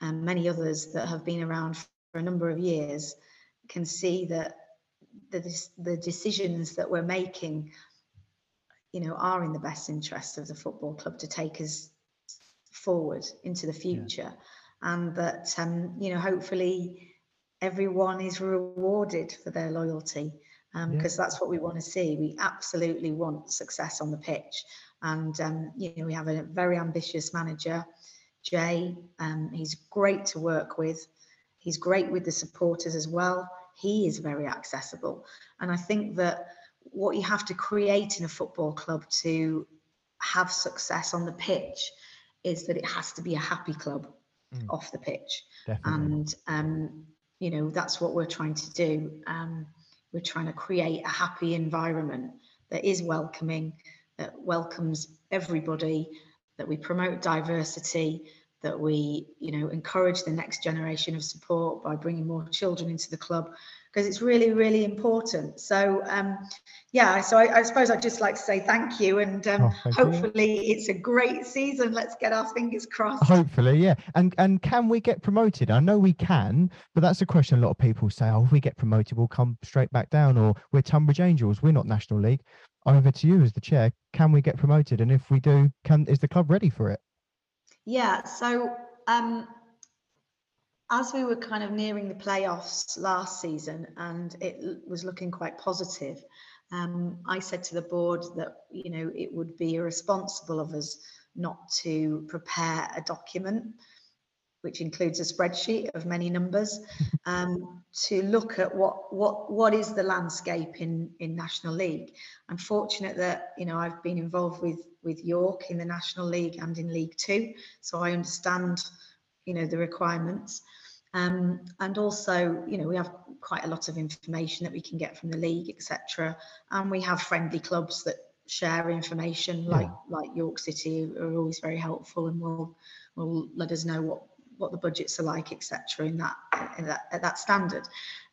and many others that have been around for a number of years can see that the, the decisions that we're making you know, are in the best interest of the football club to take us forward into the future. Yeah. And that, um, you know, hopefully everyone is rewarded for their loyalty because um, yeah. that's what we want to see. We absolutely want success on the pitch. And, um, you know, we have a very ambitious manager, Jay. Um, he's great to work with. He's great with the supporters as well. He is very accessible. And I think that what you have to create in a football club to have success on the pitch is that it has to be a happy club mm. off the pitch. Definitely. And, um, you know, that's what we're trying to do. Um, we're trying to create a happy environment that is welcoming, that welcomes everybody, that we promote diversity, that we, you know, encourage the next generation of support by bringing more children into the club because it's really, really important. So, um, yeah, so I, I, suppose I'd just like to say thank you and um, oh, hopefully you. it's a great season. Let's get our fingers crossed. Hopefully, yeah. And and can we get promoted? I know we can, but that's a question a lot of people say, oh, if we get promoted, we'll come straight back down or we're Tonbridge Angels, we're not National League. Over to you as the chair. Can we get promoted? And if we do, can is the club ready for it? Yeah, so um, as we were kind of nearing the playoffs last season and it was looking quite positive, um, I said to the board that you know it would be irresponsible of us not to prepare a document which includes a spreadsheet of many numbers um, to look at what what what is the landscape in in National League. I'm fortunate that you know I've been involved with with York in the National League and in League Two, so I understand you know the requirements. Um, and also, you know, we have quite a lot of information that we can get from the league, etc. And we have friendly clubs that share information, like yeah. like York City, are always very helpful and will will let us know what what the budgets are like, etc. In that in that at that standard.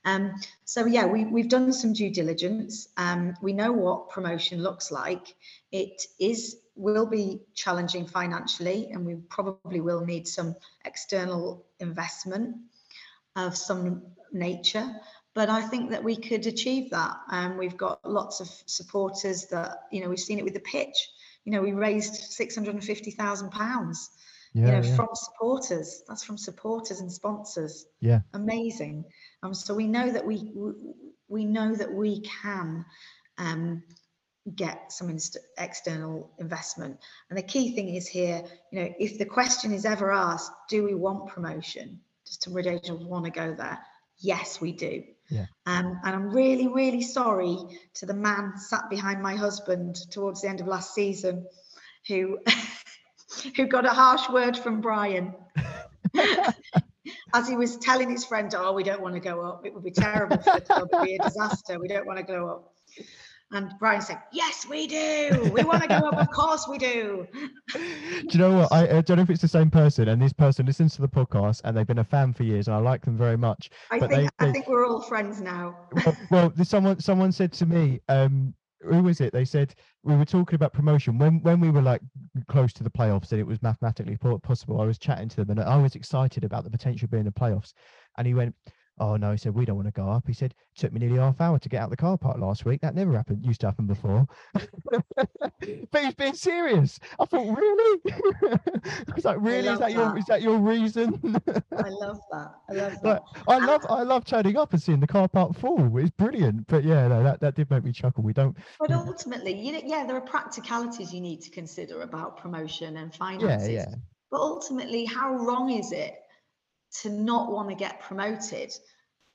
Um, so yeah, we, we've done some due diligence. Um, we know what promotion looks like. It is will be challenging financially, and we probably will need some external investment of some nature. But I think that we could achieve that. And um, we've got lots of supporters that, you know, we've seen it with the pitch. You know, we raised six hundred and fifty thousand pounds yeah, you know, yeah. from supporters. That's from supporters and sponsors. Yeah. Amazing. Um, so we know that we we know that we can um, get some inst- external investment. And the key thing is here, you know, if the question is ever asked, do we want promotion? Does Tonbridge Angels want to go there? Yes, we do. Yeah. Um, and I'm really, really sorry to the man sat behind my husband towards the end of last season who who got a harsh word from Brian. As he was telling his friend, Oh, we don't want to go up. It would be terrible for the club. It would be a disaster. We don't want to go up. And Brian said, Yes, we do. We want to go up. Of course we do. do you know what? I, I, don't know if it's the same person, and this person listens to the podcast, and they've been a fan for years, and I like them very much. I think they, I think we're all friends now. well, well, someone someone said to me, um, who was it? They said we were talking about promotion when when we were like close to the playoffs and it was mathematically possible. I was chatting to them and I was excited about the potential of being the playoffs. And he went, Oh no, he said, we don't want to go up. He said, took me nearly half hour to get out the car park last week. That never happened, used to happen before. but he's being serious. I thought, really? I was like, really? Is that, that, your is that your reason? I love that. I love that. I love I love turning up and seeing the car park full. It's brilliant. But yeah, no, that, that did make me chuckle. We don't But ultimately, you know, yeah, there are practicalities you need to consider about promotion and finances. Yeah, yeah. But ultimately, how wrong is it to not want to get promoted?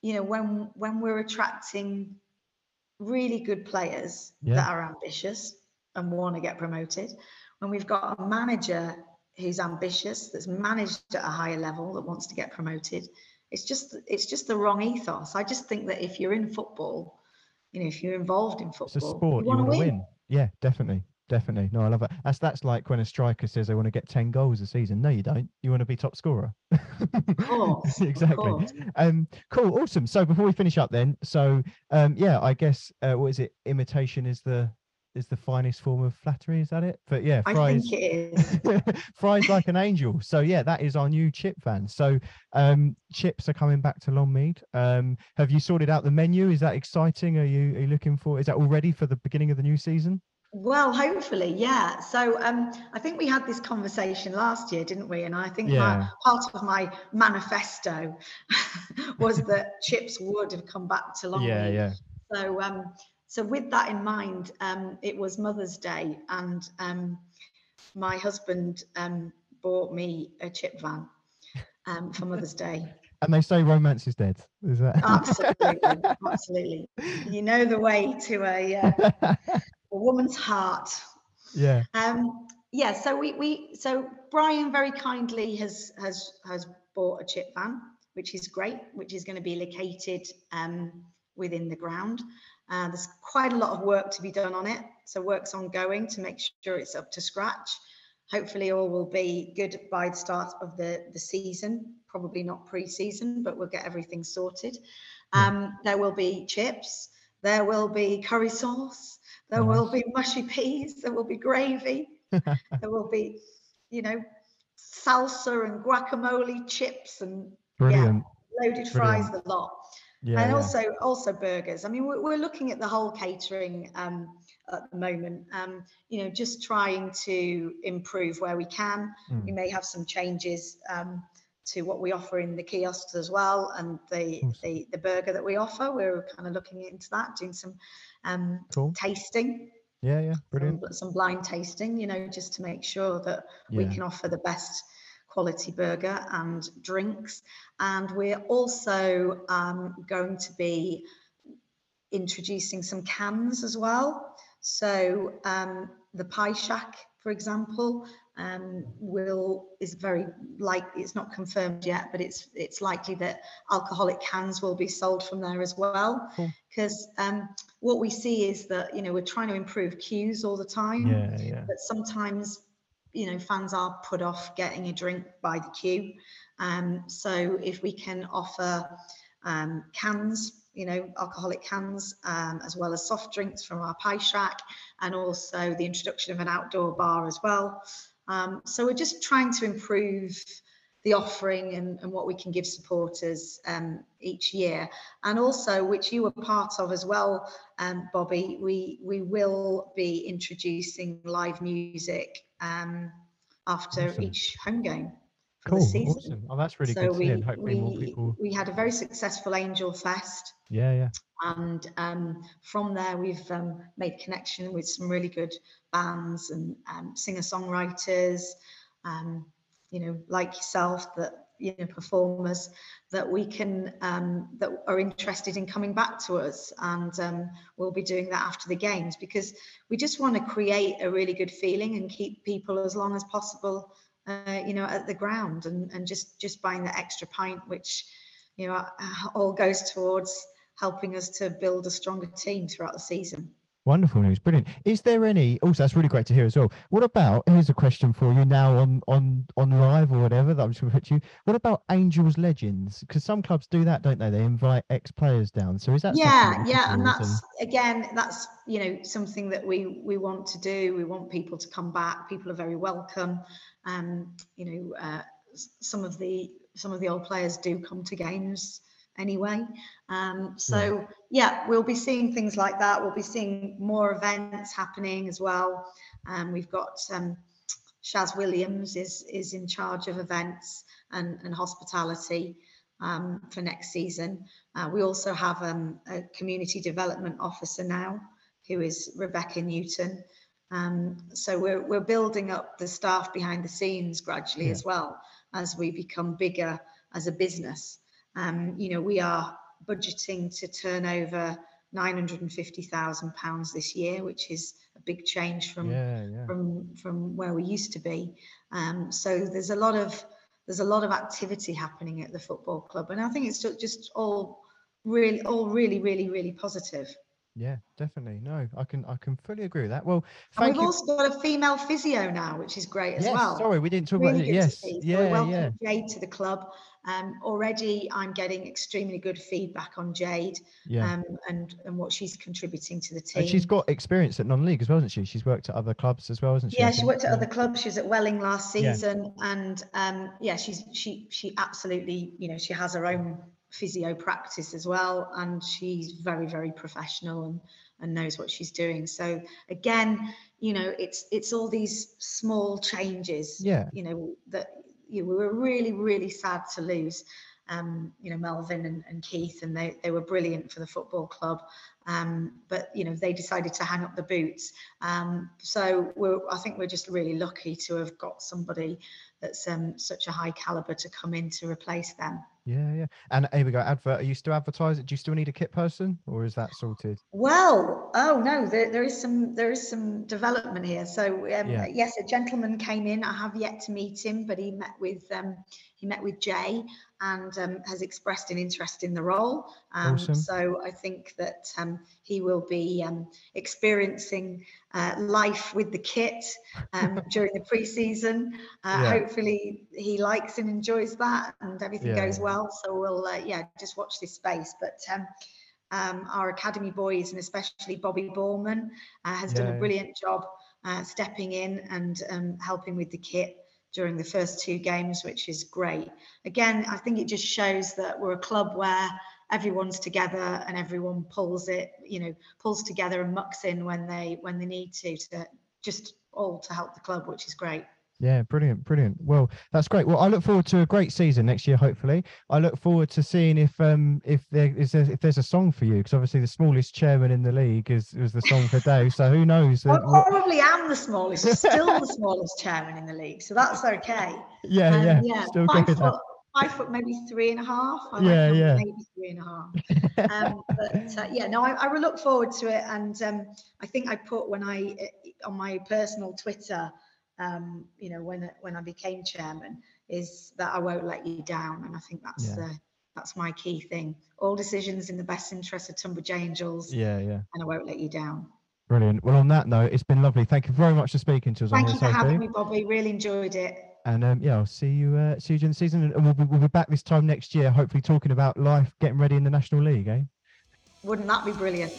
you know when when we're attracting really good players yeah. that are ambitious and want to get promoted when we've got a manager who's ambitious that's managed at a higher level that wants to get promoted it's just it's just the wrong ethos i just think that if you're in football you know if you're involved in football it's a sport you, want to win. win yeah definitely definitely. No, I love it. That's that's like when a striker says they want to get ten goals a season. No, you don't. You want to be top scorer. course, exactly. Um, cool, awesome. So before we finish up, then, so um, yeah, I guess uh, what is it? Imitation is the is the finest form of flattery. Is that it? But yeah, fries. I think it is. fries like an angel. So yeah, that is our new chip van. So um, chips are coming back to Longmead. Um, have you sorted out the menu? Is that exciting? Are you are you looking for? Is that all ready for the beginning of the new season? Well, hopefully, yeah. So um, I think we had this conversation last year, didn't we? And I think yeah. my, part of my manifesto was that chips would have come back to Longmead. Yeah, yeah. So, um, so with that in mind, um, it was Mother's Day, and um, my husband um, bought me a chip van um, for Mother's Day. And they say romance is dead. Is that absolutely, absolutely? You know the way to a uh, a woman's heart. Yeah. Um, yeah. So we we so Brian very kindly has has has bought a chip van, which is great, which is going to be located um, within the ground. Uh, there's quite a lot of work to be done on it, so work's ongoing to make sure it's up to scratch. Hopefully, all will be good by the start of the the season. Probably not pre-season, but we'll get everything sorted. Um, there will be chips. There will be curry sauce. There nice. will be mushy peas. There will be gravy. there will be, you know, salsa and guacamole chips and Brilliant. yeah, loaded fries, the lot. Yeah, and yeah. also also burgers. I mean, we're, we're looking at the whole catering um, at the moment. Um, you know, just trying to improve where we can. Mm. We may have some changes um, to what we offer in the kiosks as well, and the, the the burger that we offer. We're kind of looking into that, doing some um, cool. tasting. Yeah, yeah, brilliant. Some, some, blind tasting, you know, just to make sure that yeah. we can offer the best quality burger and drinks. And we're also um, going to be introducing some cans as well. So um, the Pie Shack, for example, um, will is very like it's not confirmed yet, but it's it's likely that alcoholic cans will be sold from there as well. Because cool. um, what we see is that you know we're trying to improve queues all the time, yeah, yeah. but sometimes you know fans are put off getting a drink by the queue. Um, so if we can offer um, cans, you know, alcoholic cans, um, as well as soft drinks from our pie shack, and also the introduction of an outdoor bar as well. Um, so we're just trying to improve the offering and, and what we can give supporters um, each year. And also, which you were part of as well, um, Bobby, we, we will be introducing live music um, after Awesome. each home game. Cool. the season. Awesome. Oh, that's really so good we, we, people. we had a very successful Angel Fest Yeah, yeah. and um, from there we've um, made connection with some really good bands and um, singer-songwriters um, you know like yourself that you know performers that we can um, that are interested in coming back to us and um, we'll be doing that after the games because we just want to create a really good feeling and keep people as long as possible uh, you know at the ground and, and just just buying that extra pint which you know uh, all goes towards helping us to build a stronger team throughout the season. Wonderful news, brilliant. Is there any? Also, that's really great to hear as well. What about? Here's a question for you now on on on live or whatever that I'm just going to put to you. What about Angels Legends? Because some clubs do that, don't they? They invite ex players down. So is that? Yeah, that yeah, and that's again, that's you know something that we we want to do. We want people to come back. People are very welcome. Um, you know, uh, some of the some of the old players do come to games anyway. Um, so yeah, we'll be seeing things like that. We'll be seeing more events happening as well. Um, we've got um, Shaz Williams is is in charge of events and, and hospitality um, for next season. Uh, we also have um, a community development officer now, who is Rebecca Newton. Um, so we're we're building up the staff behind the scenes gradually Yeah. as well as we become bigger as a business. Um, you know, we are budgeting to turn over 950,000 pounds this year, which is a big change from Yeah, yeah. from from where we used to be. Um, so there's a lot of there's a lot of activity happening at the football club, and I think it's just all really all really really really positive. Yeah, definitely. No, I can I can fully agree with that. Well, And we've you. also got a female physio now, which is great as yes, well. sorry, we didn't talk really about it. Yes. So yeah, welcome yeah, Jade to the club. Um, already, I'm getting extremely good feedback on Jade yeah. um, and and what she's contributing to the team. and she's got experience at non-league as well, hasn't she? She's worked at other clubs as well, hasn't she? Yeah, she worked at other clubs. She was at Welling last Yeah. season, and um, yeah, she's she she absolutely, you know, she has her own physio practice as well, and she's very very professional and and knows what she's doing. So again, you know, it's it's all these small changes, Yeah, you know, that you know, we were really really sad to lose. Um, you know, Melvin and, and Keith, and they, they were brilliant for the football club. Um, but you know, they decided to hang up the boots. Um, so we're, I think we're just really lucky to have got somebody that's um, such a high caliber to come in to replace them. Yeah, yeah. And here we go. Advert. Are you still advertising? Do you still need a kit person, or is that sorted? Well, oh no, there, there is some there is some development here. So um, Yeah. yes, a gentleman came in. I have yet to meet him, but he met with um, he met with Jay and um, has expressed an interest in the role. Um, Awesome. So I think that um, he will be um, experiencing uh, life with the kit um, during the pre-season. Uh, Yeah. Hopefully, he likes and enjoys that, and everything goes well. So we'll uh, yeah just watch this space, but. Um, um, our academy boys and especially Bobby Borman uh, has done a brilliant job uh, stepping in and um, helping with the kit during the first two games, which is great. Again, I think it just shows that we're a club where everyone's together and everyone pulls it, you know, pulls together and mucks in when they when they need to to just all to help the club, which is great. Yeah, brilliant, brilliant. Well, that's great. Well, I look forward to a great season next year. Hopefully, I look forward to seeing if um if there is a, if there's a song for you because obviously the smallest chairman in the league is was the song for Dave. So who knows? I uh, what- probably am the smallest, still the smallest chairman in the league, so that's okay. yeah, Um, yeah, yeah, still five foot, five foot, maybe three and a half. I Yeah, yeah. Maybe three and a half. Um, but uh, yeah, no, I, I will look forward to it. And um, I think I put when I, uh, on my personal Twitter, um, you know, when, when I became chairman, is that I won't let you down. And I think that's Yeah. the, that's my key thing. All decisions in the best interest of Tonbridge Angels, Yeah, yeah, and I won't let you down. brilliant. Well, on that note, it's been lovely. Thank you very much for speaking to us Thank on you for having me, Bobby. Really enjoyed it. And um, yeah, I'll see you uh, see you during the season, and we'll be, we'll be back this time next year, hopefully talking about life, getting ready in the National League, eh? Wouldn't that be brilliant?